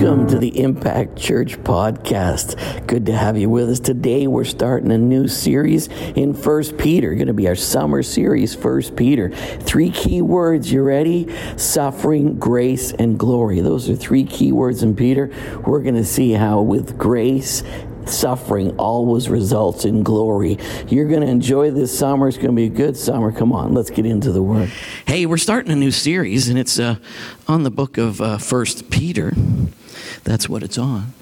Welcome to the Impact Church podcast. Good to have you with us. Today we're starting a new series in First Peter. Going to be our summer series, First Peter. Three key words. You ready? Suffering, grace, and glory. Those are three key words in Peter. We're going to see how with grace suffering always results in glory. You're going to enjoy this summer. It's going to be a good summer. Come on, let's get into the word. Hey, we're starting a new series, and it's uh, on the book of uh, First Peter. That's what it's on.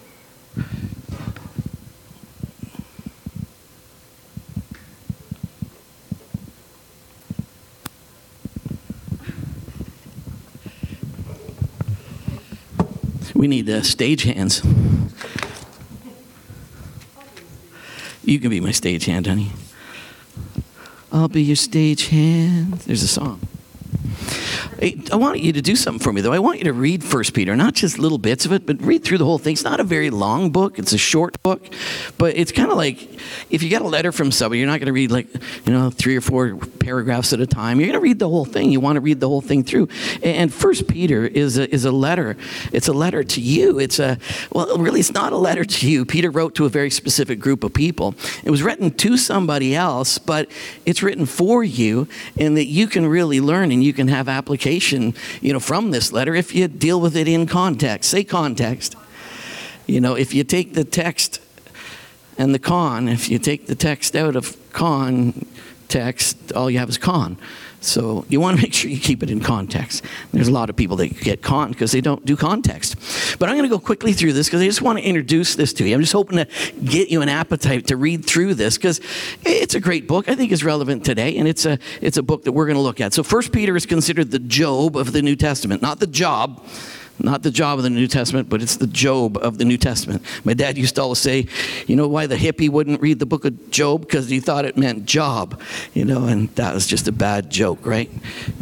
We need uh, stage hands. You can be my stage hand, honey. I'll be your stage hand. There's a song. I want you to do something for me, though. I want you to read First Peter, not just little bits of it, but read through the whole thing. It's not a very long book; it's a short book, but it's kind of like if you get a letter from somebody, you're not going to read like you know three or four paragraphs at a time. You're going to read the whole thing. You want to read the whole thing through. And First Peter is a, is a letter. It's a letter to you. It's a well, really, it's not a letter to you. Peter wrote to a very specific group of people. It was written to somebody else, but it's written for you, and that you can really learn and you can have application application, you know, from this letter if you deal with it in context. Say context. You know, if you take the text and the con, if you take the text out of context, all you have is con. So you want to make sure you keep it in context. There's a lot of people that get con because they don't do context. But I'm going to go quickly through this because I just want to introduce this to you. I'm just hoping to get you an appetite to read through this because it's a great book. I think is relevant today, and it's a it's a book that we're going to look at. So First Peter is considered the Job of the New Testament, not the job not the job of the New Testament, but it's the Job of the New Testament. My dad used to always say, you know why the hippie wouldn't read the book of Job? Because he thought it meant job, you know, and that was just a bad joke, right?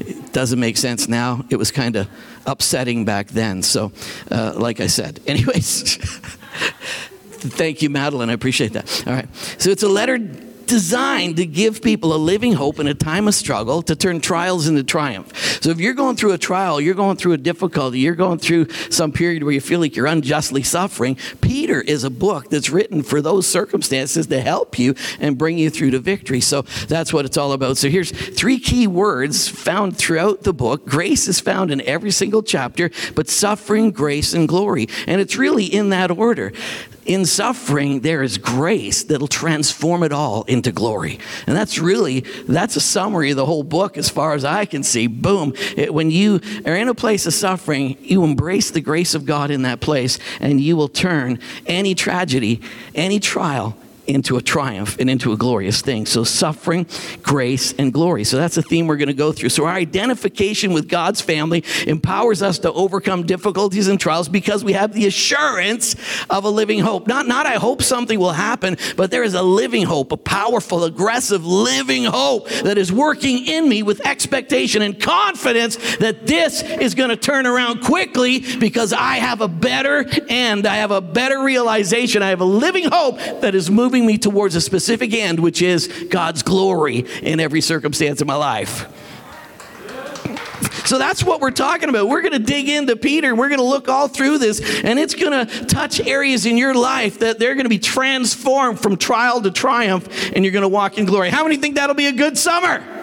It doesn't make sense now. It was kind of upsetting back then. So, uh, like I said, anyways. Thank you, Madeline. I appreciate that. All right. So it's a letter designed to give people a living hope in a time of struggle to turn trials into triumph. So if you're going through a trial, you're going through a difficulty, you're going through some period where you feel like you're unjustly suffering, Peter is a book that's written for those circumstances to help you and bring you through to victory. So that's what it's all about. So here's three key words found throughout the book. Grace is found in every single chapter, but suffering, grace, and glory. And it's really in that order in suffering there is grace that'll transform it all into glory. And that's really that's a summary of the whole book as far as i can see. Boom. It, when you are in a place of suffering you embrace the grace of god in that place and you will turn any tragedy any trial into a triumph and into a glorious thing. So, suffering, grace, and glory. So, that's a theme we're going to go through. So, our identification with God's family empowers us to overcome difficulties and trials because we have the assurance of a living hope. Not, not I hope something will happen, but there is a living hope, a powerful, aggressive, living hope that is working in me with expectation and confidence that this is going to turn around quickly because I have a better end. I have a better realization. I have a living hope that is moving moving me towards a specific end, which is God's glory in every circumstance of my life. So that's what we're talking about. We're going to dig into Peter. We're going to look all through this, and it's going to touch areas in your life that they're going to be transformed from trial to triumph, and you're going to walk in glory. How many think that'll be a good summer?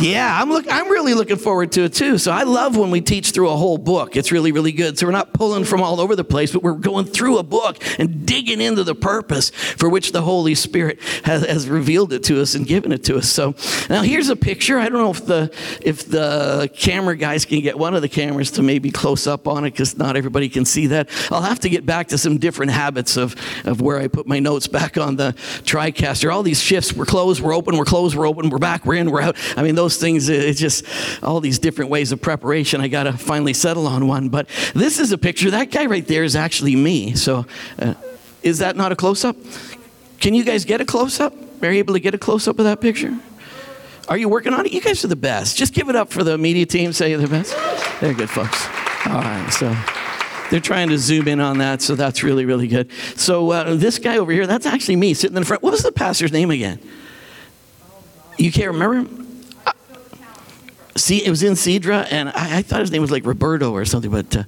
Yeah, I'm look I'm really looking forward to it too. So I love when we teach through a whole book. It's really really good. So we're not pulling from all over the place, but we're going through a book and digging into the purpose for which the Holy Spirit has, has revealed it to us and given it to us. So now here's a picture. I don't know if the if the camera guys can get one of the cameras to maybe close up on it because not everybody can see that. I'll have to get back to some different habits of of where I put my notes back on the TriCaster. All these shifts, we're closed, we're open, we're closed, we're open, we're back, we're in, we're out. I mean those those things, it's just all these different ways of preparation. I got to finally settle on one. But this is a picture. That guy right there is actually me. So uh, is that not a close up? Can you guys get a close up? Are you able to get a close up of that picture? Are you working on it? You guys are the best. Just give it up for the media team. Say you're the best. They're good folks. All right. So they're trying to zoom in on that, so that's really, really good. So uh, this guy over here, that's actually me sitting in the front. What was the pastor's name again? You can't remember? It was in Cidra, and I, I, thought his name was like Roberto or something, but uh,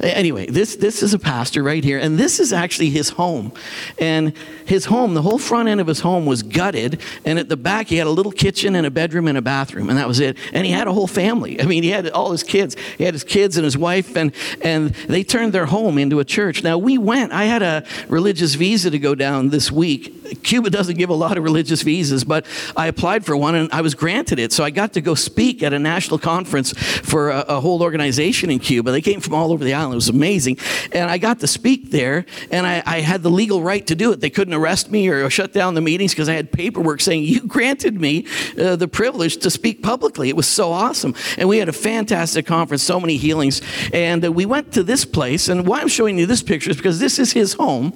Anyway, this, this is a pastor right here, and this is actually his home. And his home, the whole front end of his home was gutted, and at the back he had a little kitchen and a bedroom and a bathroom, and that was it. And he had a whole family. I mean, he had all his kids. He had his kids and his wife, and, and they turned their home into a church. Now, we went, I had a religious visa to go down this week. Cuba doesn't give a lot of religious visas, but I applied for one and I was granted it. So I got to go speak at a national conference for a, a whole organization in Cuba. They came from all over the island. It was amazing. And I got to speak there, and I, I had the legal right to do it. They couldn't arrest me or shut down the meetings because I had paperwork saying, You granted me uh, the privilege to speak publicly. It was so awesome. And we had a fantastic conference, so many healings. And uh, we went to this place, and why I'm showing you this picture is because this is his home.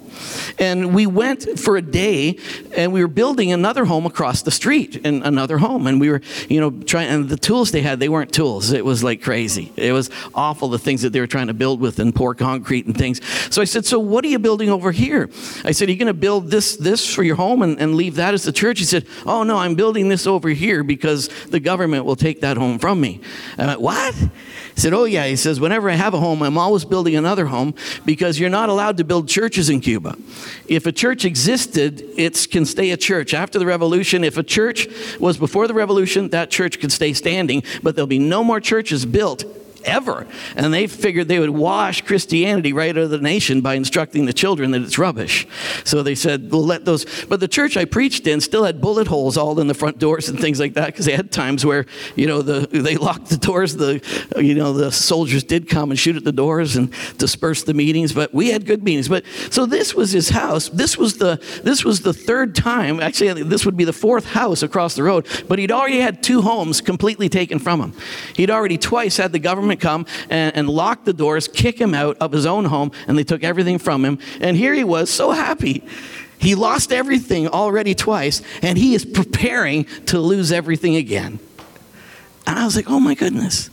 And we went for a day, and we were building another home across the street, and another home. And we were, you know, trying, and the tools they had, they weren't tools. It was like crazy. It was awful, the things that they were trying to build with and pour concrete and things. So I said, So what are you building over here? I said, Are you going to build this, this for your home and, and leave that as the church? He said, Oh, no, I'm building this over here because the government will take that home from me. I went, What? He said, Oh, yeah. He says, Whenever I have a home, I'm always building another home because you're not allowed to build churches in Cuba. If a church existed, it can stay a church. After the revolution, if a church was before the revolution, that church could stay standing, but there'll be no more churches built ever. And they figured they would wash Christianity right out of the nation by instructing the children that it's rubbish. So they said, we'll let those. But the church I preached in still had bullet holes all in the front doors and things like that because they had times where, you know, the, they locked the doors. The, you know, the soldiers did come and shoot at the doors and disperse the meetings. But we had good meetings. But so this was his house. This was the, this was the third time. Actually, this would be the fourth house across the road. But he'd already had two homes completely taken from him. He'd already twice had the government come and, and lock the doors, kick him out of his own home, and they took everything from him. And here he was, so happy. He lost everything already twice, and he is preparing to lose everything again. And I was like, oh my goodness.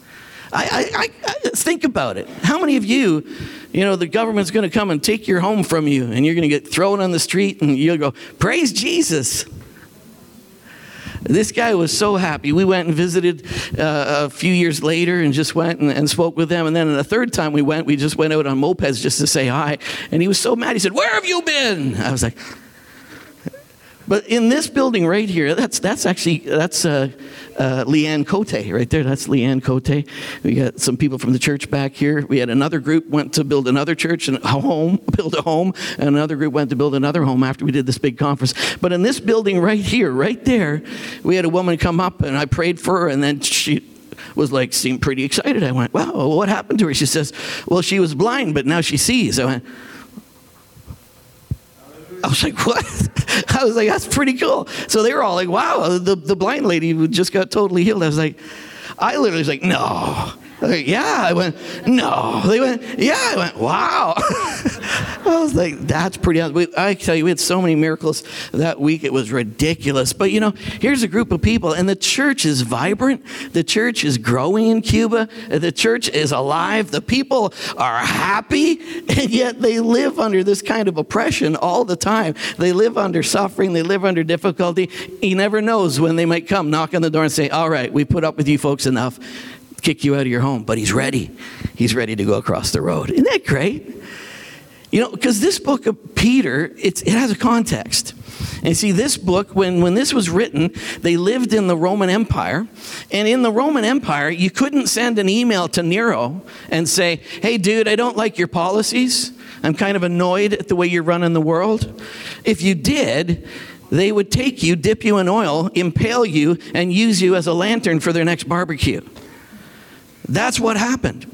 I, I, I, think about it. How many of you, you know, the government's going to come and take your home from you, and you're going to get thrown on the street, and you'll go, Praise Jesus. This guy was so happy. We went and visited uh, a few years later and just went and, and spoke with them. And then the third time we went, we just went out on mopeds just to say hi. And he was so mad. He said, Where have you been? I was like, but in this building right here, that's, that's actually, that's uh, uh, Leanne Cote right there. That's Leanne Cote. We got some people from the church back here. We had another group went to build another church and a home, build a home. And another group went to build another home after we did this big conference. But in this building right here, right there, we had a woman come up and I prayed for her and then she was like, seemed pretty excited. I went, wow, what happened to her? She says, well, she was blind, but now she sees. I went, I was like, what? I was like, that's pretty cool. So they were all like, wow, the, the blind lady just got totally healed. I was like, I literally was like, no. Like, yeah. I went, no. They went, yeah. I went, wow. I was like, that's pretty awesome. I tell you, we had so many miracles that week. It was ridiculous. But you know, here's a group of people, and the church is vibrant. The church is growing in Cuba. The church is alive. The people are happy, and yet they live under this kind of oppression all the time. They live under suffering. They live under difficulty. He never knows when they might come, knock on the door, and say, All right, we put up with you folks enough kick you out of your home, but he's ready. He's ready to go across the road. Isn't that great? You know, because this book of Peter, it has a context. And see, this book, when, when this was written, they lived in the Roman Empire. And in the Roman Empire, you couldn't send an email to Nero and say, hey, dude, I don't like your policies. I'm kind of annoyed at the way you're running the world. If you did, they would take you, dip you in oil, impale you, and use you as a lantern for their next barbecue. That's what happened.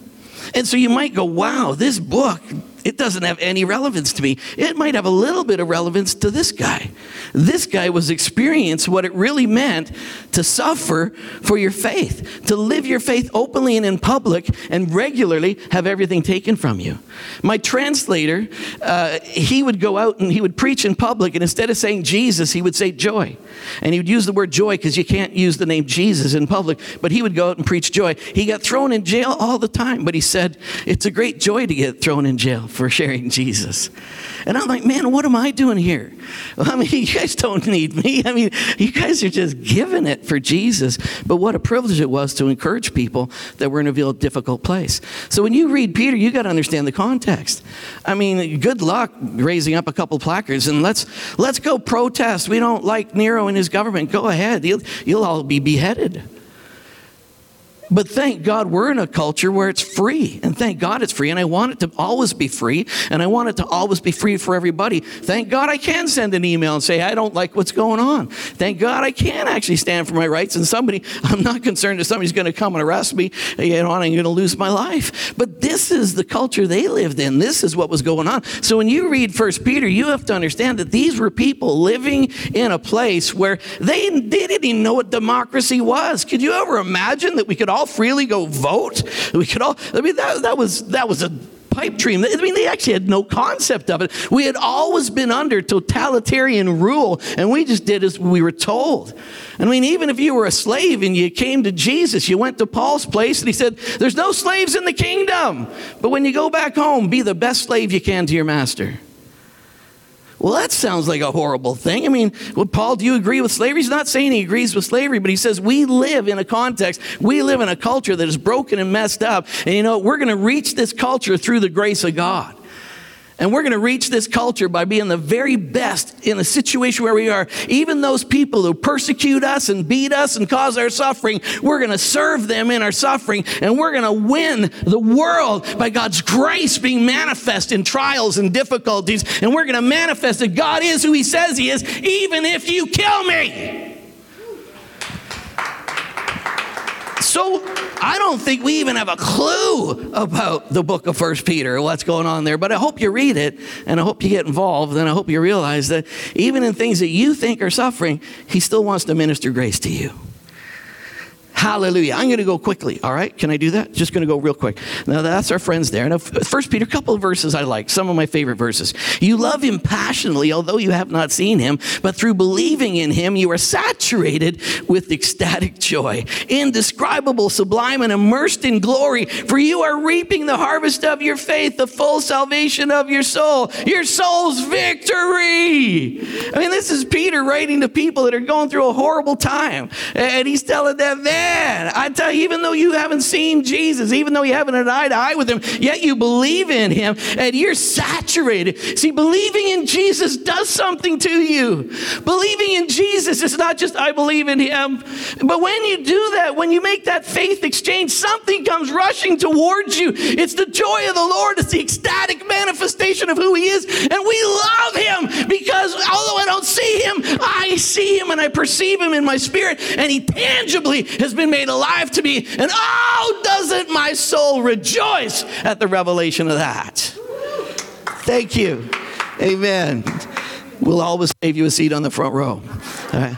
And so you might go, wow, this book, it doesn't have any relevance to me. It might have a little bit of relevance to this guy. This guy was experienced what it really meant to suffer for your faith, to live your faith openly and in public and regularly have everything taken from you. My translator, uh, he would go out and he would preach in public, and instead of saying Jesus, he would say joy. And he would use the word joy because you can't use the name Jesus in public, but he would go out and preach joy. He got thrown in jail all the time, but he said, It's a great joy to get thrown in jail for sharing Jesus. And I'm like, man, what am I doing here? Well, I mean, you guys don't need me. I mean, you guys are just giving it for Jesus. But what a privilege it was to encourage people that were in a real difficult place. So when you read Peter, you got to understand the context. I mean, good luck raising up a couple placards and let's let's go protest. We don't like Nero and his government. Go ahead. You'll, you'll all be beheaded. But thank God we're in a culture where it's free. And thank God it's free. And I want it to always be free. And I want it to always be free for everybody. Thank God I can send an email and say, I don't like what's going on. Thank God I can actually stand for my rights. And somebody, I'm not concerned that somebody's going to come and arrest me, you know, and I'm going to lose my life. But this is the culture they lived in. This is what was going on. So when you read First Peter, you have to understand that these were people living in a place where they, they didn't even know what democracy was. Could you ever imagine that we could all freely go vote? We could all, I mean, that, that was, that was a pipe dream. I mean, they actually had no concept of it. We had always been under totalitarian rule, and we just did as we were told. I mean, even if you were a slave and you came to Jesus, you went to Paul's place and he said, There's no slaves in the kingdom. But when you go back home, be the best slave you can to your master. Well, that sounds like a horrible thing. I mean, well, Paul, do you agree with slavery? He's not saying he agrees with slavery, but he says we live in a context, we live in a culture that is broken and messed up. And you know, we're going to reach this culture through the grace of God. And we're going to reach this culture by being the very best in a situation where we are. Even those people who persecute us and beat us and cause our suffering, we're going to serve them in our suffering. And we're going to win the world by God's grace being manifest in trials and difficulties. And we're going to manifest that God is who He says He is, even if you kill me. So I don't think we even have a clue about the book of First Peter, what's going on there. But I hope you read it and I hope you get involved and I hope you realize that even in things that you think are suffering, he still wants to minister grace to you. Hallelujah. I'm going to go quickly. All right. Can I do that? Just going to go real quick. Now, that's our friends there. Now, First Peter, a couple of verses I like, some of my favorite verses. You love him passionately, although you have not seen him, but through believing in him, you are saturated with ecstatic joy, indescribable, sublime, and immersed in glory. For you are reaping the harvest of your faith, the full salvation of your soul, your soul's victory. I mean, this is Peter writing to people that are going through a horrible time. And he's telling them, man, I tell you, even though you haven't seen Jesus, even though you haven't an eye to eye with him, yet you believe in him and you're saturated. See, believing in Jesus does something to you. Believing in Jesus is not just, I believe in him. But when you do that, when you make that faith exchange, something comes rushing towards you. It's the joy of the Lord, it's the ecstatic manifestation of who he is. And we love him because although I don't see him, I see him and I perceive him in my spirit. And he tangibly has been made alive to me. And oh, doesn't my soul rejoice at the revelation of that? Thank you. Amen. We'll always save you a seat on the front row. All right.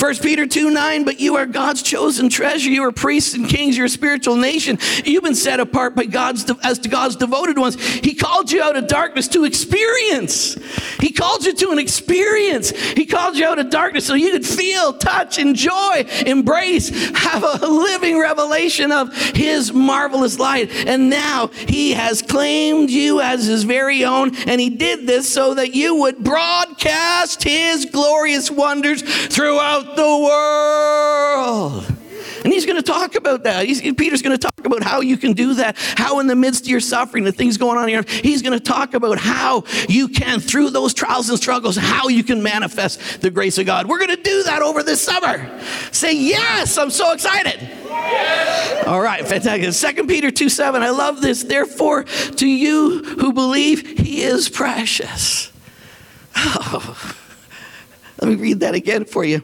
1 Peter 2 9, but you are God's chosen treasure. You are priests and kings. You're a spiritual nation. You've been set apart by God's, as to God's devoted ones. He called you out of darkness to experience. He called you to an experience. He called you out of darkness so you could feel, touch, enjoy, embrace, have a living revelation of His marvelous light. And now He has claimed you as His very own. And He did this so that you would broadcast His glorious wonders throughout the world. And he's going to talk about that. He's, Peter's going to talk about how you can do that, how in the midst of your suffering, the things going on here, he's going to talk about how you can, through those trials and struggles, how you can manifest the grace of God. We're going to do that over this summer. Say, yes, I'm so excited. Yes. All right, fantastic. Second Peter 2 7, I love this. Therefore, to you who believe, he is precious. Oh. Let me read that again for you.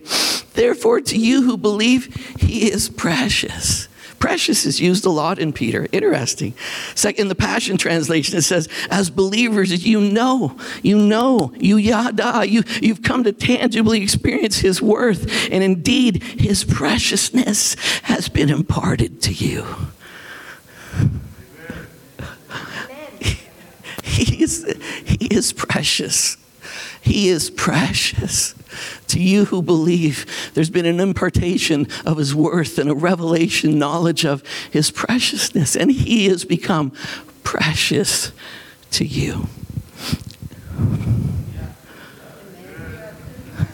Therefore, to you who believe, he is precious. Precious is used a lot in Peter. Interesting. Second, in the Passion Translation, it says, as believers, you know, you know, you yada, you, you've come to tangibly experience his worth, and indeed, his preciousness has been imparted to you. He is, he is precious. He is precious. To you who believe, there's been an impartation of his worth and a revelation knowledge of his preciousness, and he has become precious to you.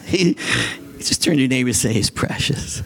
He, just turn to your neighbor and say, He's precious.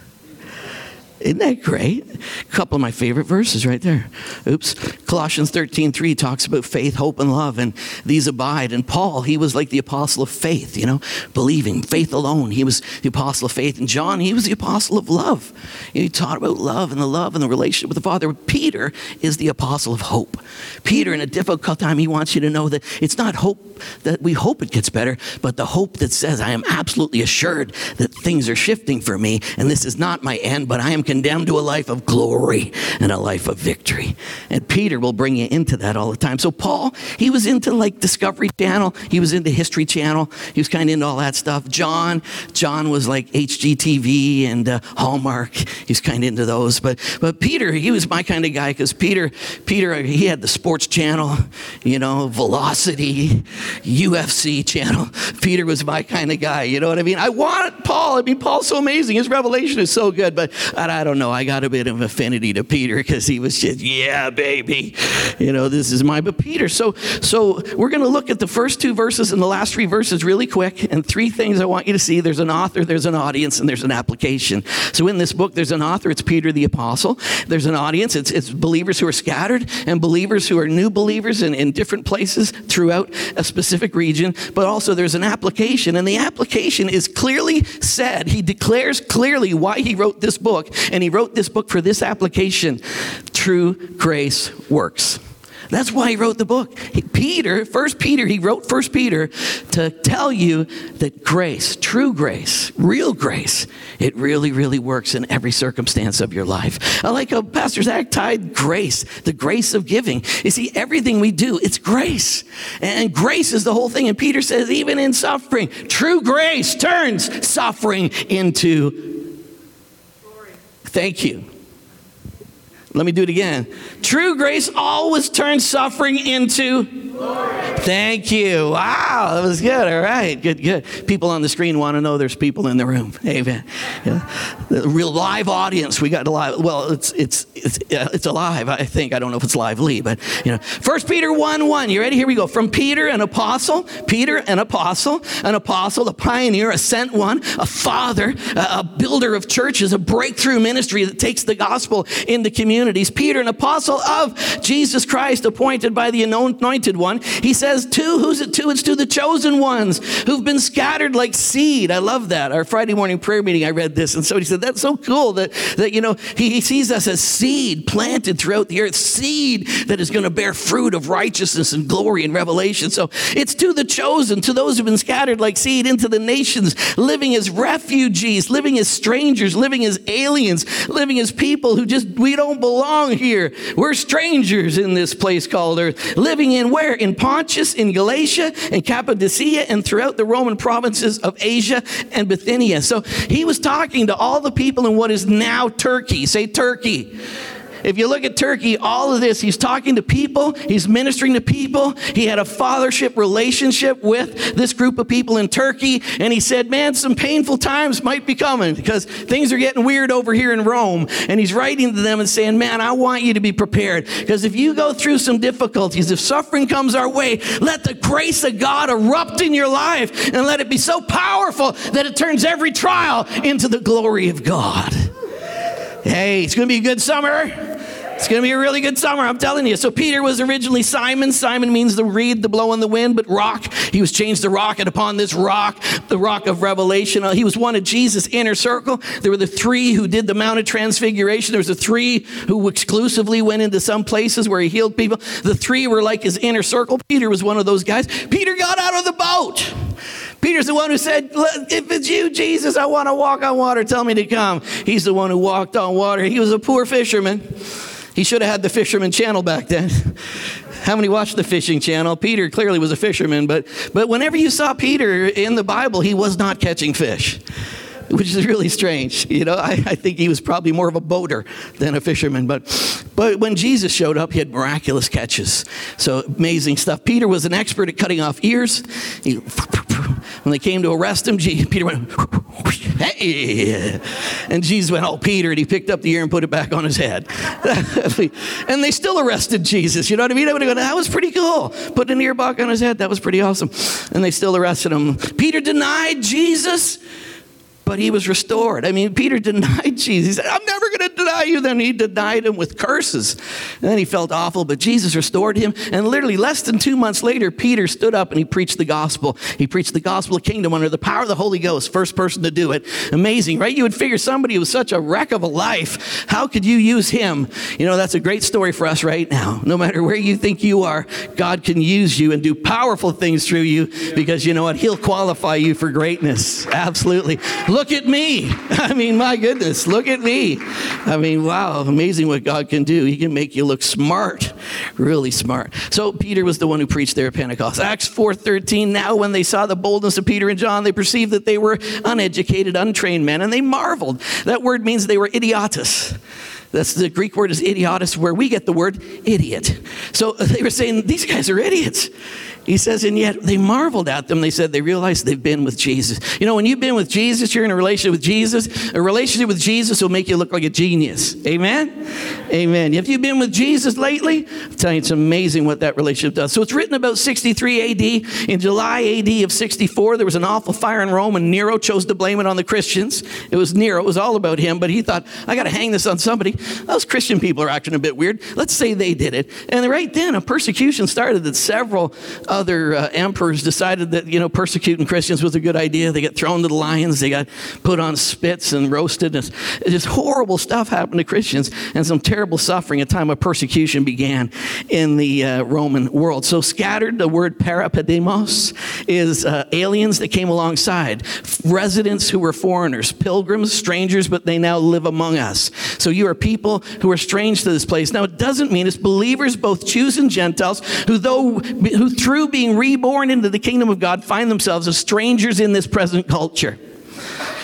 Isn't that great? A couple of my favorite verses right there. Oops. Colossians 13, 3 talks about faith, hope, and love, and these abide. And Paul, he was like the apostle of faith, you know, believing, faith alone. He was the apostle of faith. And John, he was the apostle of love. He taught about love and the love and the relationship with the Father. Peter is the apostle of hope. Peter, in a difficult time, he wants you to know that it's not hope that we hope it gets better, but the hope that says, I am absolutely assured that things are shifting for me, and this is not my end, but I am condemned to a life of glory and a life of victory. And Peter will bring you into that all the time. So Paul, he was into like Discovery Channel, he was into History Channel, he was kind of into all that stuff. John, John was like HGTV and uh, Hallmark. He's kind of into those. But but Peter, he was my kind of guy because Peter, Peter, he had the Sports Channel, you know, Velocity, UFC Channel. Peter was my kind of guy. You know what I mean? I want Paul. I mean, Paul's so amazing. His revelation is so good. But I, I don't know. I got a bit of affinity to Peter because he was just, yeah, baby. You know, this is my. But Peter. So so we're going to look at the first two verses and the last three verses really quick. And three things I want you to see. There's an author, there's an audience, and there's an application. So in this book, there's an author. It's Peter the apostle. There's an audience. It's it's believers who are scattered and believers who are new believers in, in different places throughout a specific region. But also there's an application, and the application is clearly said. He declares clearly why he wrote this book, and he wrote this book for this application. True grace works. That's why he wrote the book. Peter, First Peter, he wrote First Peter to tell you that grace, true grace, real grace, it really, really works in every circumstance of your life. I like how Pastor Zach tied grace, the grace of giving. You see, everything we do, it's grace. And grace is the whole thing. And Peter says, even in suffering, true grace turns suffering into. Thank you. Let me do it again. True grace always turns suffering into glory. Thank you. Wow, that was good. All right, good, good. People on the screen want to know there's people in the room. Amen. Yeah. The real live audience. We got a live. Well, it's it's it's it's alive. I think. I don't know if it's lively, but you know. First Peter one one. You ready? Here we go. From Peter, an apostle. Peter, an apostle. An apostle, a pioneer, a sent one, a father, a, a builder of churches, a breakthrough ministry that takes the gospel into communities. Peter, an apostle of Jesus Christ, appointed by the anointed one. He says, to who's it to? It's to the chosen ones who've been scattered like seed. I love that. Our Friday morning prayer meeting, I read this, and somebody said, That's so cool that, that you know, he, he sees us as seed planted throughout the earth, seed that is going to bear fruit of righteousness and glory and revelation. So it's to the chosen, to those who've been scattered like seed into the nations, living as refugees, living as strangers, living as aliens, living as people who just, we don't belong here. We're strangers in this place called earth. Living in where? In Pontus, in Galatia, in Cappadocia, and throughout the Roman provinces of Asia and Bithynia. So he was talking to all the people in what is now Turkey. Say Turkey. If you look at Turkey, all of this, he's talking to people, he's ministering to people. He had a fathership relationship with this group of people in Turkey, and he said, Man, some painful times might be coming because things are getting weird over here in Rome. And he's writing to them and saying, Man, I want you to be prepared because if you go through some difficulties, if suffering comes our way, let the grace of God erupt in your life and let it be so powerful that it turns every trial into the glory of God. Hey, it's going to be a good summer. It's going to be a really good summer, I'm telling you. So Peter was originally Simon. Simon means the reed, the blow in the wind, but rock. He was changed to rock, and upon this rock, the rock of revelation, uh, he was one of Jesus' inner circle. There were the three who did the Mount of Transfiguration. There was the three who exclusively went into some places where he healed people. The three were like his inner circle. Peter was one of those guys. Peter got out of the boat. Peter's the one who said, If it's you, Jesus, I want to walk on water. Tell me to come. He's the one who walked on water. He was a poor fisherman. He should have had the fisherman channel back then. How many watched the fishing channel? Peter clearly was a fisherman, but, but whenever you saw Peter in the Bible, he was not catching fish, which is really strange. You know, I, I think he was probably more of a boater than a fisherman. But, but when Jesus showed up, he had miraculous catches. So amazing stuff. Peter was an expert at cutting off ears. He When they came to arrest him, Peter went, hey. And Jesus went, oh, Peter, and he picked up the ear and put it back on his head. and they still arrested Jesus. You know what I mean? I would have gone, that was pretty cool. Put an ear back on his head. That was pretty awesome. And they still arrested him. Peter denied Jesus but he was restored. I mean, Peter denied Jesus. He said, I'm never going to deny you. Then he denied him with curses. And then he felt awful, but Jesus restored him. And literally, less than two months later, Peter stood up and he preached the gospel. He preached the gospel of kingdom under the power of the Holy Ghost, first person to do it. Amazing, right? You would figure somebody who was such a wreck of a life, how could you use him? You know, that's a great story for us right now. No matter where you think you are, God can use you and do powerful things through you because you know what? He'll qualify you for greatness. Absolutely. Look at me. I mean, my goodness, look at me. I mean, wow, amazing what God can do. He can make you look smart, really smart. So Peter was the one who preached there at Pentecost. Acts 4:13. Now when they saw the boldness of Peter and John, they perceived that they were uneducated, untrained men, and they marveled. That word means they were idiotus. That's the Greek word is idiotus, where we get the word idiot. So they were saying, these guys are idiots. He says, and yet they marveled at them. They said they realized they've been with Jesus. You know, when you've been with Jesus, you're in a relationship with Jesus. A relationship with Jesus will make you look like a genius. Amen? Amen. Have you've been with Jesus lately, I'm telling you, it's amazing what that relationship does. So it's written about 63 AD. In July AD of 64, there was an awful fire in Rome, and Nero chose to blame it on the Christians. It was Nero, it was all about him, but he thought, I got to hang this on somebody. Those Christian people are acting a bit weird. Let's say they did it. And right then, a persecution started that several uh, other uh, emperors decided that, you know, persecuting Christians was a good idea. They got thrown to the lions, they got put on spits and roasted. And just horrible stuff happened to Christians, and some terrible suffering. A time of persecution began in the uh, Roman world. So, scattered, the word parepidemos is uh, aliens that came alongside, residents who were foreigners, pilgrims, strangers, but they now live among us. So, you are people who are strange to this place. Now, it doesn't mean it's believers, both Jews and Gentiles, who, though, who through being reborn into the kingdom of God, find themselves as strangers in this present culture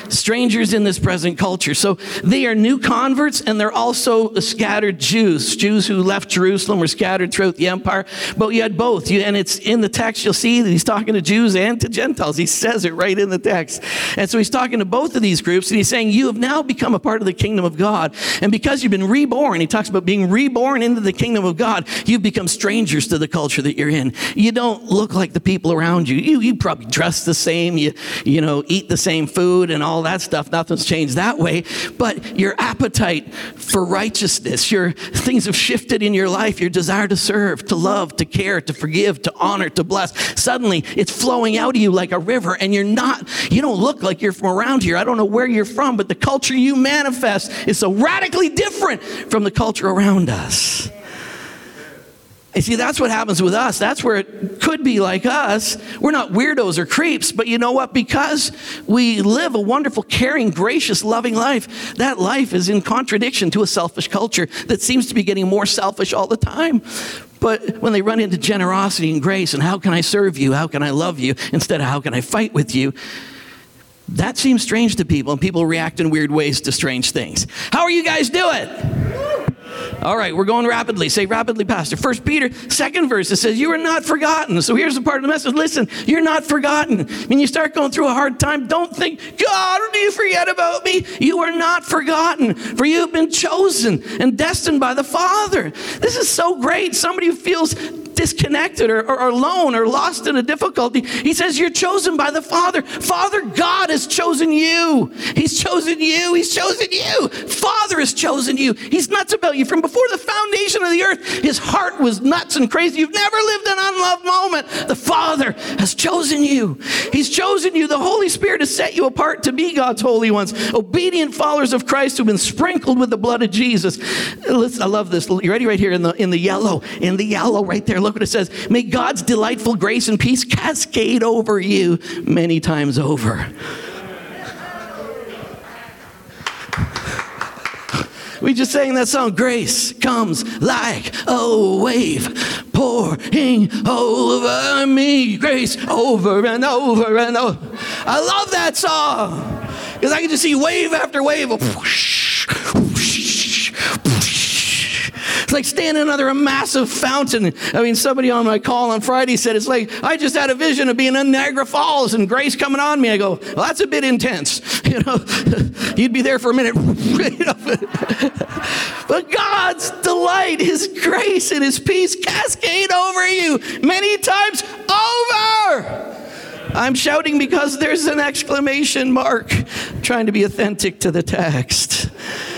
strangers in this present culture. So they are new converts and they're also scattered Jews, Jews who left Jerusalem were scattered throughout the empire. But you had both. You, and it's in the text, you'll see that he's talking to Jews and to Gentiles. He says it right in the text. And so he's talking to both of these groups and he's saying, You have now become a part of the kingdom of God. And because you've been reborn, he talks about being reborn into the kingdom of God, you've become strangers to the culture that you're in. You don't look like the people around you. You, you probably dress the same, you, you know, eat the same food and all that stuff. Nothing's changed that way. But your appetite for righteousness, your things have shifted in your life, your desire to serve, to love, to care, to forgive, to honor, to bless. Suddenly it's flowing out of you like a river, and you're not, you don't look like you're from around here. I don't know where you're from, but the culture you manifest is so radically different from the culture around us. And see, that's what happens with us. That's where it could be like us. We're not weirdos or creeps, but you know what? Because we live a wonderful, caring, gracious, loving life, that life is in contradiction to a selfish culture that seems to be getting more selfish all the time. But when they run into generosity and grace and how can I serve you? How can I love you? Instead of how can I fight with you? That seems strange to people, and people react in weird ways to strange things. How are you guys doing? All right, we're going rapidly. Say rapidly, Pastor. First Peter, second verse, it says, You are not forgotten. So here's the part of the message. Listen, you're not forgotten. When you start going through a hard time, don't think, God, do you forget about me? You are not forgotten, for you have been chosen and destined by the Father. This is so great. Somebody who feels disconnected or, or, alone or lost in a difficulty. He says, You're chosen by the Father. Father God has chosen you. He's chosen you. He's chosen you. Father has chosen you. He's nuts about you. From before the foundation of the earth, his heart was nuts and crazy. You've never lived an unloved moment. The Father has chosen you. He's chosen you. The Holy Spirit has set you apart to be God's holy ones, obedient followers of Christ who've been sprinkled with the blood of Jesus. Listen, I love this. You ready right here in the in the yellow, in the yellow right there. Look what it says. May God's delightful grace and peace cascade over you many times over. We just sang that song, Grace comes like a wave pouring over me. Grace over and over and over. I love that song because I can just see wave after wave whoosh. like standing under a massive fountain. I mean, somebody on my call on Friday said, It's like I just had a vision of being in Niagara Falls and grace coming on me. I go, Well, that's a bit intense. You know, you'd be there for a minute. but God's delight, His grace, and His peace cascade over you many times over. I'm shouting because there's an exclamation mark trying to be authentic to the text.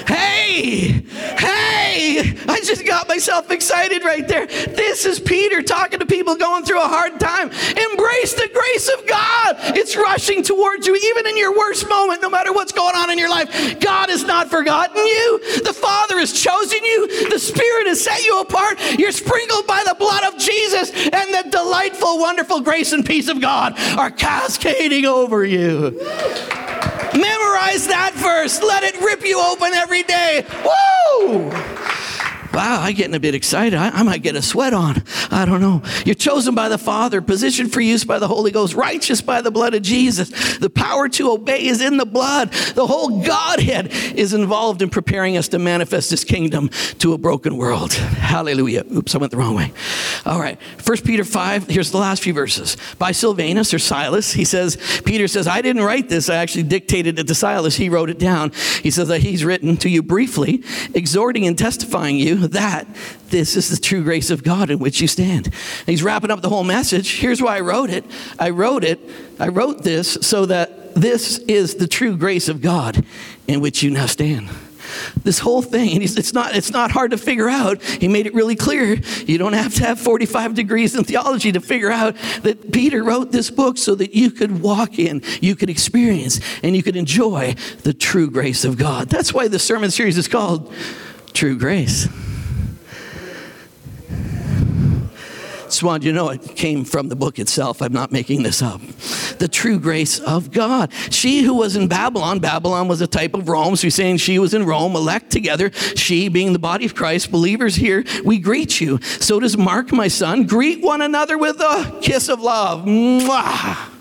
Hey, hey, I just got myself excited right there. This is Peter talking to people going through a hard time. Embrace the grace of God. It's rushing towards you, even in your worst moment, no matter what's going on in your life. God has not forgotten you. The Father has chosen you. The Spirit has set you apart. You're sprinkled by the blood of Jesus, and the delightful, wonderful grace and peace of God are cascading over you. Memorize that verse. Let it rip you open every day. Woo! Wow, I'm getting a bit excited. I, I, might get a sweat on. I don't know. You're chosen by the Father, positioned for use by the Holy Ghost, righteous by the blood of Jesus. The power to obey is in the blood. The whole Godhead is involved in preparing us to manifest His kingdom to a broken world. Hallelujah. Oops, I went the wrong way. All right. 1 Peter 5, here's the last few verses. By Silvanus or Silas, he says, Peter says, I didn't write this. I actually dictated it to Silas. He wrote it down. He says that he's written to you briefly, exhorting and testifying you that this is the true grace of God in which you stand. And he's wrapping up the whole message. Here's why I wrote it. I wrote it, I wrote this so that this is the true grace of God in which you now stand. This whole thing, and it's not, it's not hard to figure out. He made it really clear. You don't have to have 45 degrees in theology to figure out that Peter wrote this book so that you could walk in, you could experience, and you could enjoy the true grace of God. That's why the sermon series is called True Grace. Just wanted you know it came from the book itself. I'm not making this up. The true grace of God. She who was in Babylon, Babylon was a type of Rome. So he's saying she was in Rome, elect together. She being the body of Christ, believers here, we greet you. So does Mark, my son. Greet one another with a kiss of love. Mwah.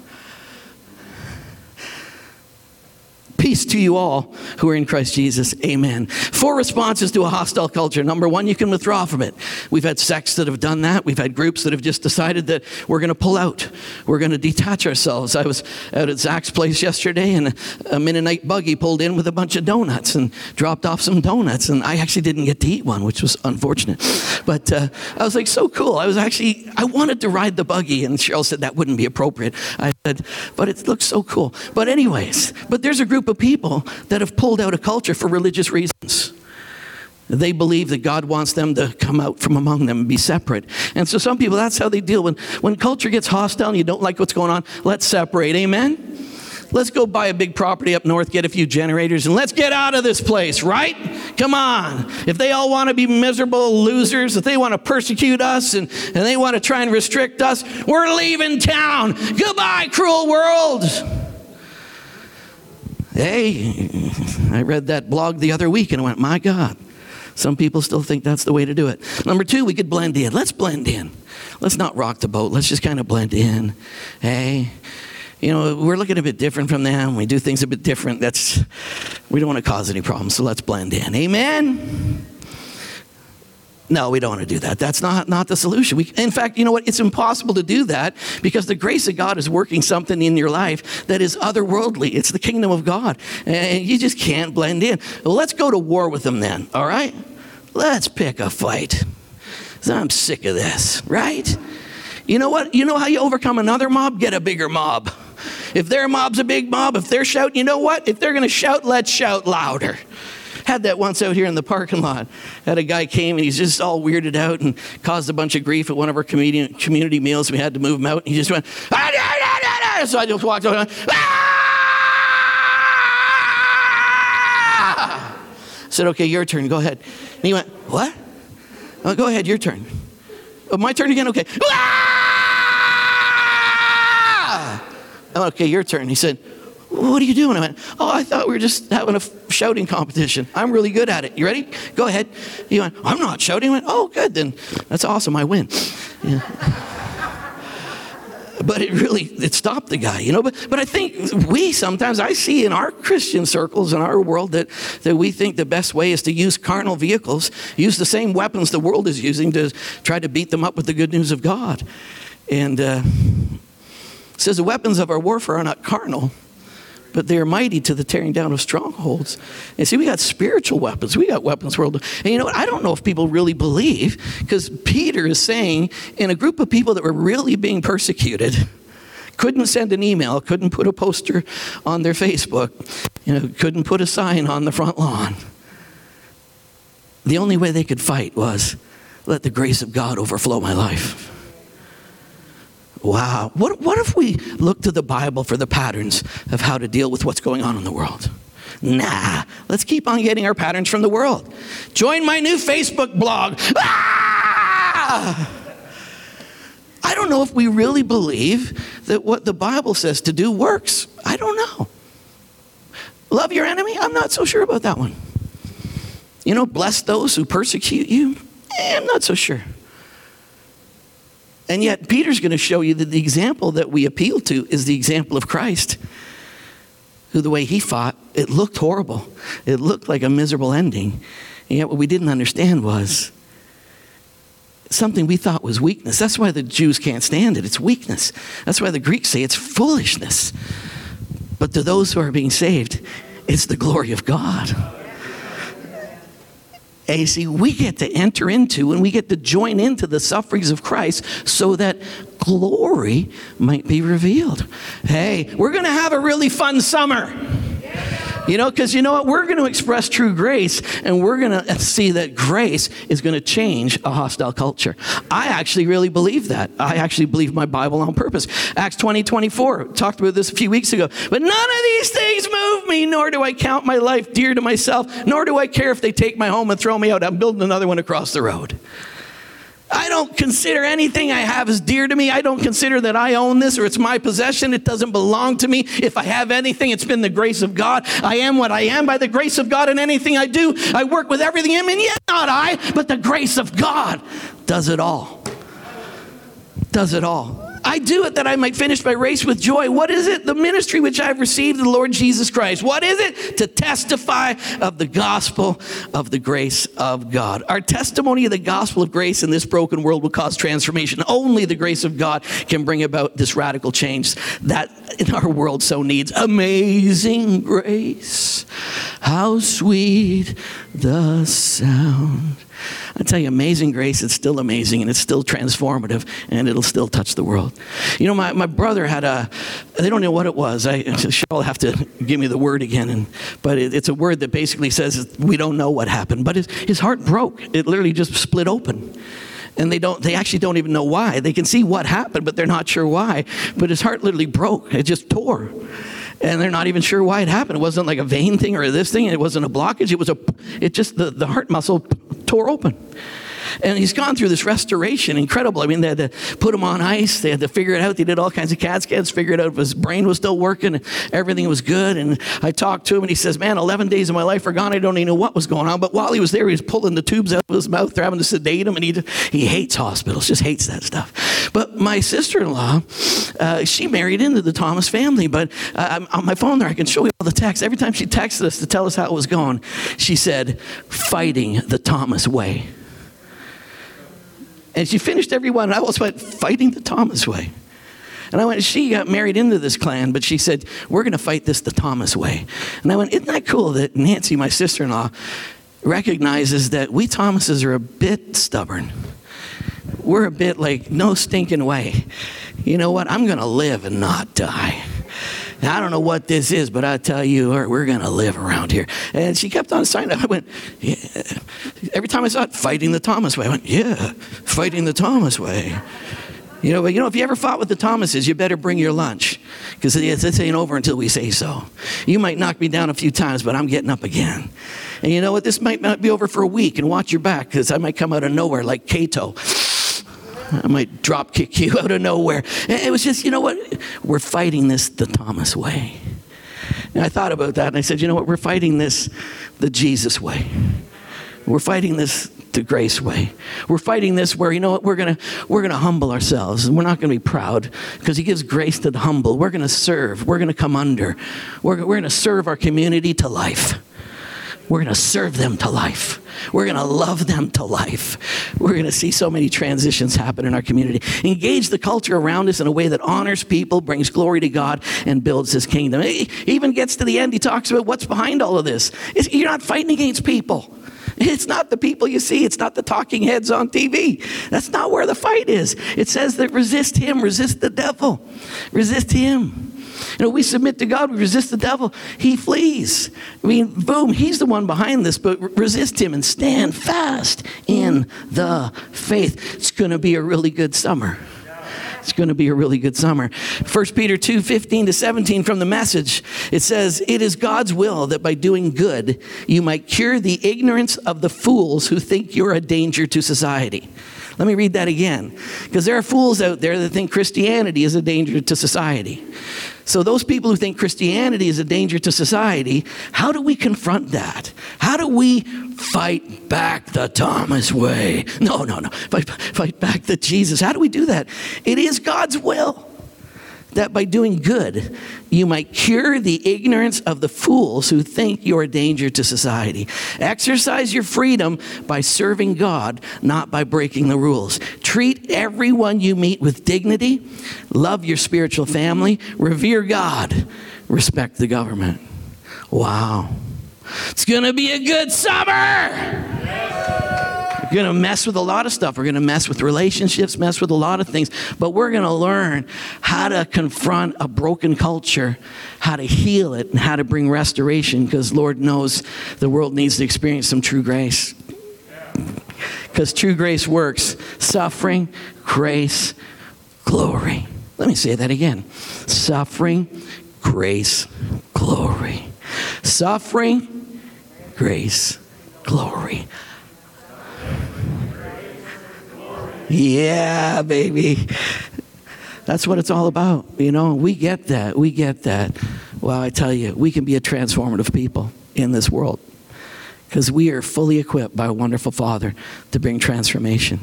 Peace to you all who are in Christ Jesus. Amen. Four responses to a hostile culture. Number one, you can withdraw from it. We've had sects that have done that. We've had groups that have just decided that we're going to pull out. We're going to detach ourselves. I was out at Zach's place yesterday and a Mennonite buggy pulled in with a bunch of donuts and dropped off some donuts. And I actually didn't get to eat one, which was unfortunate. But uh, I was like, so cool. I was actually, I wanted to ride the buggy. And Cheryl said that wouldn't be appropriate. I said, but it looks so cool. But, anyways, but there's a group of of people that have pulled out a culture for religious reasons. They believe that God wants them to come out from among them and be separate. And so some people, that's how they deal. When, when culture gets hostile and you don't like what's going on, let's separate. Amen? Let's go buy a big property up north, get a few generators, and let's get out of this place, right? Come on. If they all want to be miserable losers, if they want to persecute us and, and they want to try and restrict us, we're leaving town. Goodbye, cruel world. Hey, I read that blog the other week and I went, my God. Some people still think that's the way to do it. Number two, we could blend in. Let's blend in. Let's not rock the boat. Let's just kind of blend in. Hey, you know, we're looking a bit different from them. We do things a bit different. That's, we don't want to cause any problems, so let's blend in. Amen? No, we don't want to do that. That's not, not the solution. We, in fact, you know what? It's impossible to do that because the grace of God is working something in your life that is otherworldly. It's the kingdom of God. And you just can't blend in. Well, let's go to war with them then, all right? Let's pick a fight. I'm sick of this, right? You know what? You know how you overcome another mob? Get a bigger mob. If their mob's a big mob, if they're shouting, you know what? If they're going to shout, let's shout louder. Had that once out here in the parking lot. Had a guy came and he's just all weirded out and caused a bunch of grief at one of our community, community meals. We had to move him out. And he just went, ah, so I just walked over. Ah! said, okay, your turn. Go ahead. And he went, what? Oh, go ahead, your turn. Oh, my turn again? Okay. Ah! Went, Okay, your turn. He said, what are you doing? I went, Oh, I thought we were just having a shouting competition. I'm really good at it. You ready? Go ahead. He went, I'm not shouting. Went, Oh, good. Then that's awesome. I win. Yeah. but it really it stopped the guy you know but, but i think we sometimes i see in our christian circles in our world that, that we think the best way is to use carnal vehicles use the same weapons the world is using to try to beat them up with the good news of god and uh, says the weapons of our warfare are not carnal but they are mighty to the tearing down of strongholds. And see, we got spiritual weapons. We got weapons world. And you know what? I don't know if people really believe because Peter is saying in a group of people that were really being persecuted, couldn't send an email, couldn't put a poster on their Facebook, you know, couldn't put a sign on the front lawn. The only way they could fight was let the grace of God overflow my life. Wow. What, what if we look to the Bible for the patterns of how to deal with what's going on in the world? Nah, let's keep on getting our patterns from the world. Join my new Facebook blog. Ah! I don't know if we really believe that what the Bible says to do works. I don't know. Love your enemy? I'm not so sure about that one. You know, bless those who persecute you? Eh, I'm not so sure. And yet, Peter's going to show you that the example that we appeal to is the example of Christ, who the way he fought, it looked horrible. It looked like a miserable ending. And yet, what we didn't understand was something we thought was weakness. That's why the Jews can't stand it. It's weakness. That's why the Greeks say it's foolishness. But to those who are being saved, it's the glory of God. And you see, we get to enter into and we get to join into the sufferings of Christ so that glory might be revealed. Hey, we're going to have a really fun summer. You know, because you know what? We're going to express true grace and we're going to see that grace is going to change a hostile culture. I actually really believe that. I actually believe my Bible on purpose. Acts 20 24, talked about this a few weeks ago. But none of these things move me, nor do I count my life dear to myself, nor do I care if they take my home and throw me out. I'm building another one across the road. I don't consider anything I have as dear to me. I don't consider that I own this or it's my possession. It doesn't belong to me. If I have anything, it's been the grace of God. I am what I am by the grace of God, and anything I do, I work with everything in me. And yet, not I, but the grace of God does it all. Does it all. I do it that I might finish my race with joy. What is it? The ministry which I've received the Lord Jesus Christ. What is it? To testify of the gospel of the grace of God. Our testimony of the gospel of grace in this broken world will cause transformation. Only the grace of God can bring about this radical change that in our world so needs. Amazing grace, how sweet the sound I tell you, amazing grace is still amazing and it's still transformative and it'll still touch the world. You know, my, my brother had a, they don't know what it was. I, she'll have to give me the word again. And, but it, it's a word that basically says we don't know what happened. But his, his heart broke. It literally just split open and they don't they actually don't even know why they can see what happened but they're not sure why but his heart literally broke it just tore and they're not even sure why it happened. It wasn't like a vein thing or this thing. It wasn't a blockage. It was a, it just, the, the heart muscle tore open. And he's gone through this restoration, incredible. I mean, they had to put him on ice. They had to figure it out. They did all kinds of CAT scans, figured out if his brain was still working, everything was good. And I talked to him, and he says, "Man, 11 days of my life are gone. I don't even know what was going on." But while he was there, he was pulling the tubes out of his mouth. They're having to sedate him, and he he hates hospitals, just hates that stuff. But my sister-in-law, uh, she married into the Thomas family. But uh, on my phone there, I can show you all the texts. Every time she texted us to tell us how it was going, she said, "Fighting the Thomas way." And she finished every one. And I was fighting the Thomas way. And I went, she got married into this clan, but she said, we're going to fight this the Thomas way. And I went, isn't that cool that Nancy, my sister in law, recognizes that we Thomases are a bit stubborn? We're a bit like, no stinking way. You know what? I'm going to live and not die. I don't know what this is, but I tell you, we're going to live around here. And she kept on saying, I went, yeah. Every time I saw it, fighting the Thomas way. I went, yeah, fighting the Thomas way. You know, but you know, if you ever fought with the Thomases, you better bring your lunch because this ain't over until we say so. You might knock me down a few times, but I'm getting up again. And you know what? This might not be over for a week, and watch your back because I might come out of nowhere like Cato. I might drop kick you out of nowhere. It was just, you know what? We're fighting this the Thomas way. And I thought about that and I said, you know what? We're fighting this the Jesus way. We're fighting this the grace way. We're fighting this where, you know what, we're going to we're to humble ourselves and we're not going to be proud because he gives grace to the humble. We're going to serve. We're going to come under. We're, we're going to serve our community to life. We're going to serve them to life. We're going to love them to life. We're going to see so many transitions happen in our community. Engage the culture around us in a way that honors people, brings glory to God, and builds his kingdom. He even gets to the end, he talks about what's behind all of this. You're not fighting against people. It's not the people you see. It's not the talking heads on TV. That's not where the fight is. It says that resist him, resist the devil, resist him. You know, we submit to God, we resist the devil, he flees. I mean, boom, he's the one behind this, but resist him and stand fast in the faith. It's going to be a really good summer. It's going to be a really good summer. 1 Peter 2 15 to 17 from the message, it says, It is God's will that by doing good, you might cure the ignorance of the fools who think you're a danger to society. Let me read that again, because there are fools out there that think Christianity is a danger to society. So, those people who think Christianity is a danger to society, how do we confront that? How do we fight back the Thomas way? No, no, no. Fight, fight back the Jesus. How do we do that? It is God's will that by doing good, you might cure the ignorance of the fools who think you're a danger to society. Exercise your freedom by serving God, not by breaking the rules. Treat everyone you meet with dignity, love your spiritual family, revere God, respect the government. Wow. It's going to be a good summer. We're going to mess with a lot of stuff. We're going to mess with relationships, mess with a lot of things. But we're going to learn how to confront a broken culture, how to heal it, and how to bring restoration because Lord knows the world needs to experience some true grace. Because true grace works suffering, grace, glory. Let me say that again suffering, grace, glory. Suffering, grace, glory. Yeah, baby. That's what it's all about. You know, we get that. We get that. Well, I tell you, we can be a transformative people in this world because we are fully equipped by a wonderful Father to bring transformation.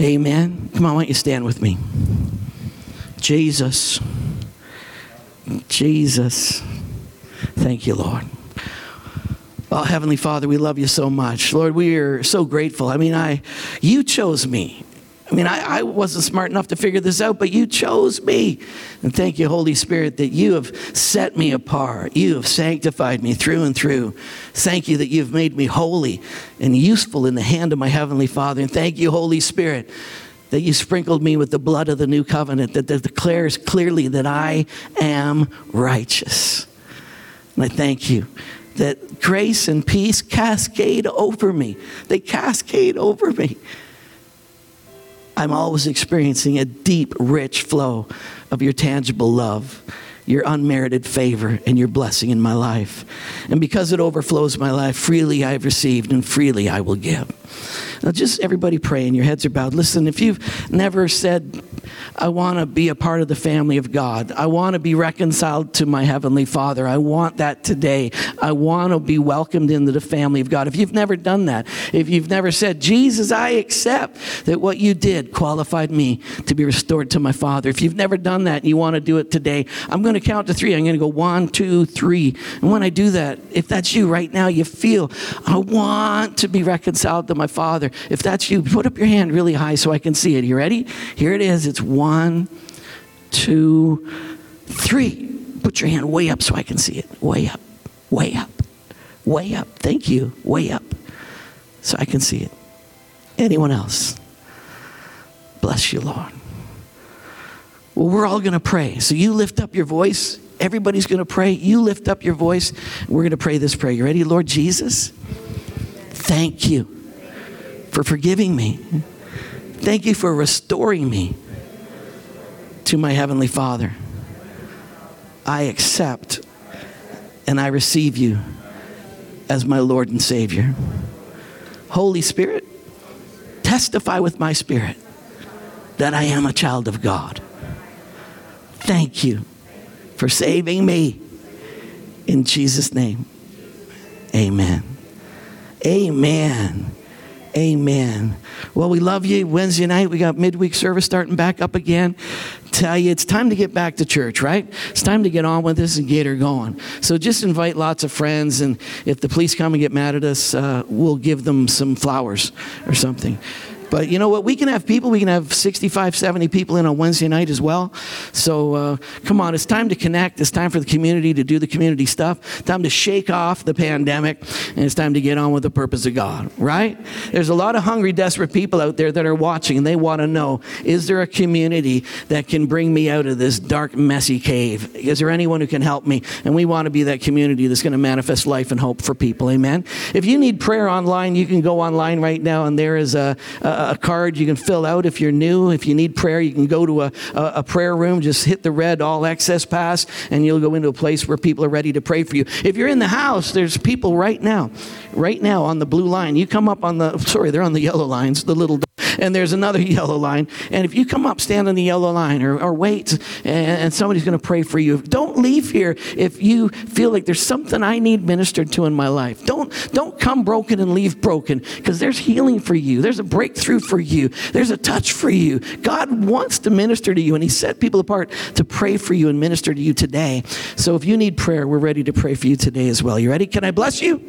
Amen. Come on, why don't you stand with me? Jesus. Jesus. Thank you, Lord. Oh, Heavenly Father, we love you so much. Lord, we are so grateful. I mean, I, you chose me. I mean, I, I, wasn't smart enough to figure this out, but you chose me. And thank you, Holy Spirit, that you have set me apart. You have sanctified me through and through. Thank you that you've made me holy and useful in the hand of my Heavenly Father. And thank you, Holy Spirit, that you sprinkled me with the blood of the new covenant that, that declares clearly that I am righteous. And I thank you that grace and peace cascade over me. They cascade over me. I'm always experiencing a deep, rich flow of your tangible love, your unmerited favor, and your blessing in my life. And because it overflows my life, freely I have received and freely I will give. Now, just everybody pray, and your heads are bowed. Listen, if you've never said, I want to be a part of the family of God, I want to be reconciled to my Heavenly Father, I want that today. I want to be welcomed into the family of God. If you've never done that, if you've never said, Jesus, I accept that what you did qualified me to be restored to my Father, if you've never done that and you want to do it today, I'm going to count to three. I'm going to go one, two, three. And when I do that, if that's you right now, you feel, I want to be reconciled to my Father. If that's you, put up your hand really high so I can see it. You ready? Here it is. It's one, two, three. Put your hand way up so I can see it. Way up, way up, way up. Thank you. Way up so I can see it. Anyone else? Bless you, Lord. Well, we're all going to pray. So you lift up your voice. Everybody's going to pray. You lift up your voice. We're going to pray this prayer. You ready? Lord Jesus, thank you for forgiving me. Thank you for restoring me to my Heavenly Father. I accept and I receive you as my Lord and Savior. Holy Spirit, testify with my spirit that I am a child of God. Thank you for saving me. In Jesus' name, amen. Amen. Amen. Well, we love you. Wednesday night, we got midweek service starting back up again. Tell you, it's time to get back to church, right? It's time to get on with this and get her going. So just invite lots of friends, and if the police come and get mad at us, uh, we'll give them some flowers or something. But you know what? We can have people, we can have 65, 70 people in on Wednesday night as well. So uh, come on, it's time to connect. It's time for the community to do the community stuff. Time to shake off the pandemic, and it's time to get on with the purpose of God, right? There's a lot of hungry, desperate people out there that are watching, and they want to know is there a community that can bring me out of this dark, messy cave? Is there anyone who can help me? And we want to be that community that's going to manifest life and hope for people. Amen. If you need prayer online, you can go online right now, and there is a, a a card you can fill out if you're new. If you need prayer, you can go to a, a, prayer room, just hit the red all access pass, and you'll go into a place where people are ready to pray for you. If you're in the house, there's people right now, right now on the blue line. You come up on the, sorry, they're on the yellow lines, the little and there's another yellow line. And if you come up, stand on the yellow line or, or wait, and, and somebody's going to pray for you. Don't leave here if you feel like there's something I need ministered to in my life. Don't, don't come broken and leave broken because there's healing for you. There's a breakthrough for you. There's a touch for you. God wants to minister to you, and He set people apart to pray for you and minister to you today. So if you need prayer, we're ready to pray for you today as well. You ready? Can I bless you?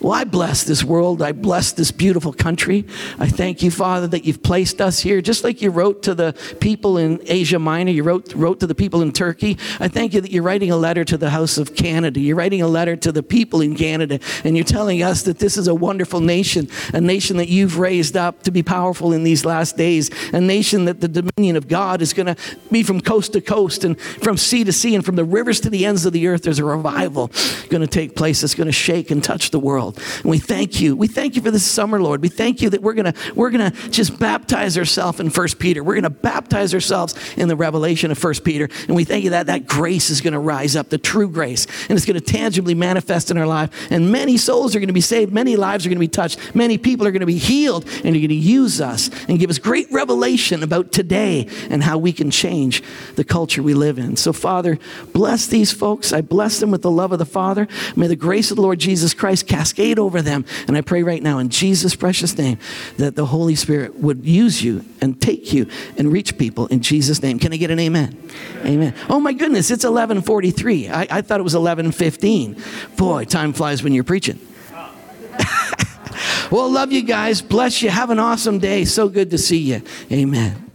Well, I bless this world. I bless this beautiful country. I thank you, Father, that you've placed us here, just like you wrote to the people in Asia Minor, you wrote, wrote to the people in Turkey. I thank you that you're writing a letter to the House of Canada. You're writing a letter to the people in Canada, and you're telling us that this is a wonderful nation, a nation that you've raised up to be powerful in these last days, a nation that the dominion of God is going to be from coast to coast and from sea to sea and from the rivers to the ends of the earth. There's a revival going to take place that's going to shake and touch the world world. And we thank you. We thank you for this summer, Lord. We thank you that we're gonna we're gonna just baptize ourselves in First Peter. We're gonna baptize ourselves in the revelation of First Peter. And we thank you that that grace is gonna rise up, the true grace, and it's gonna tangibly manifest in our life. And many souls are gonna be saved, many lives are gonna be touched, many people are gonna be healed, and you're gonna use us and give us great revelation about today and how we can change the culture we live in. So, Father, bless these folks. I bless them with the love of the Father. May the grace of the Lord Jesus Christ cascade over them. And I pray right now in Jesus' precious name that the Holy Spirit would use you and take you and reach people in Jesus' name. Can I get an amen? Amen. Oh my goodness, it's 1143. I, I thought it was 1115. Boy, time flies when you're preaching. well, love you guys. Bless you. Have an awesome day. So good to see you. Amen.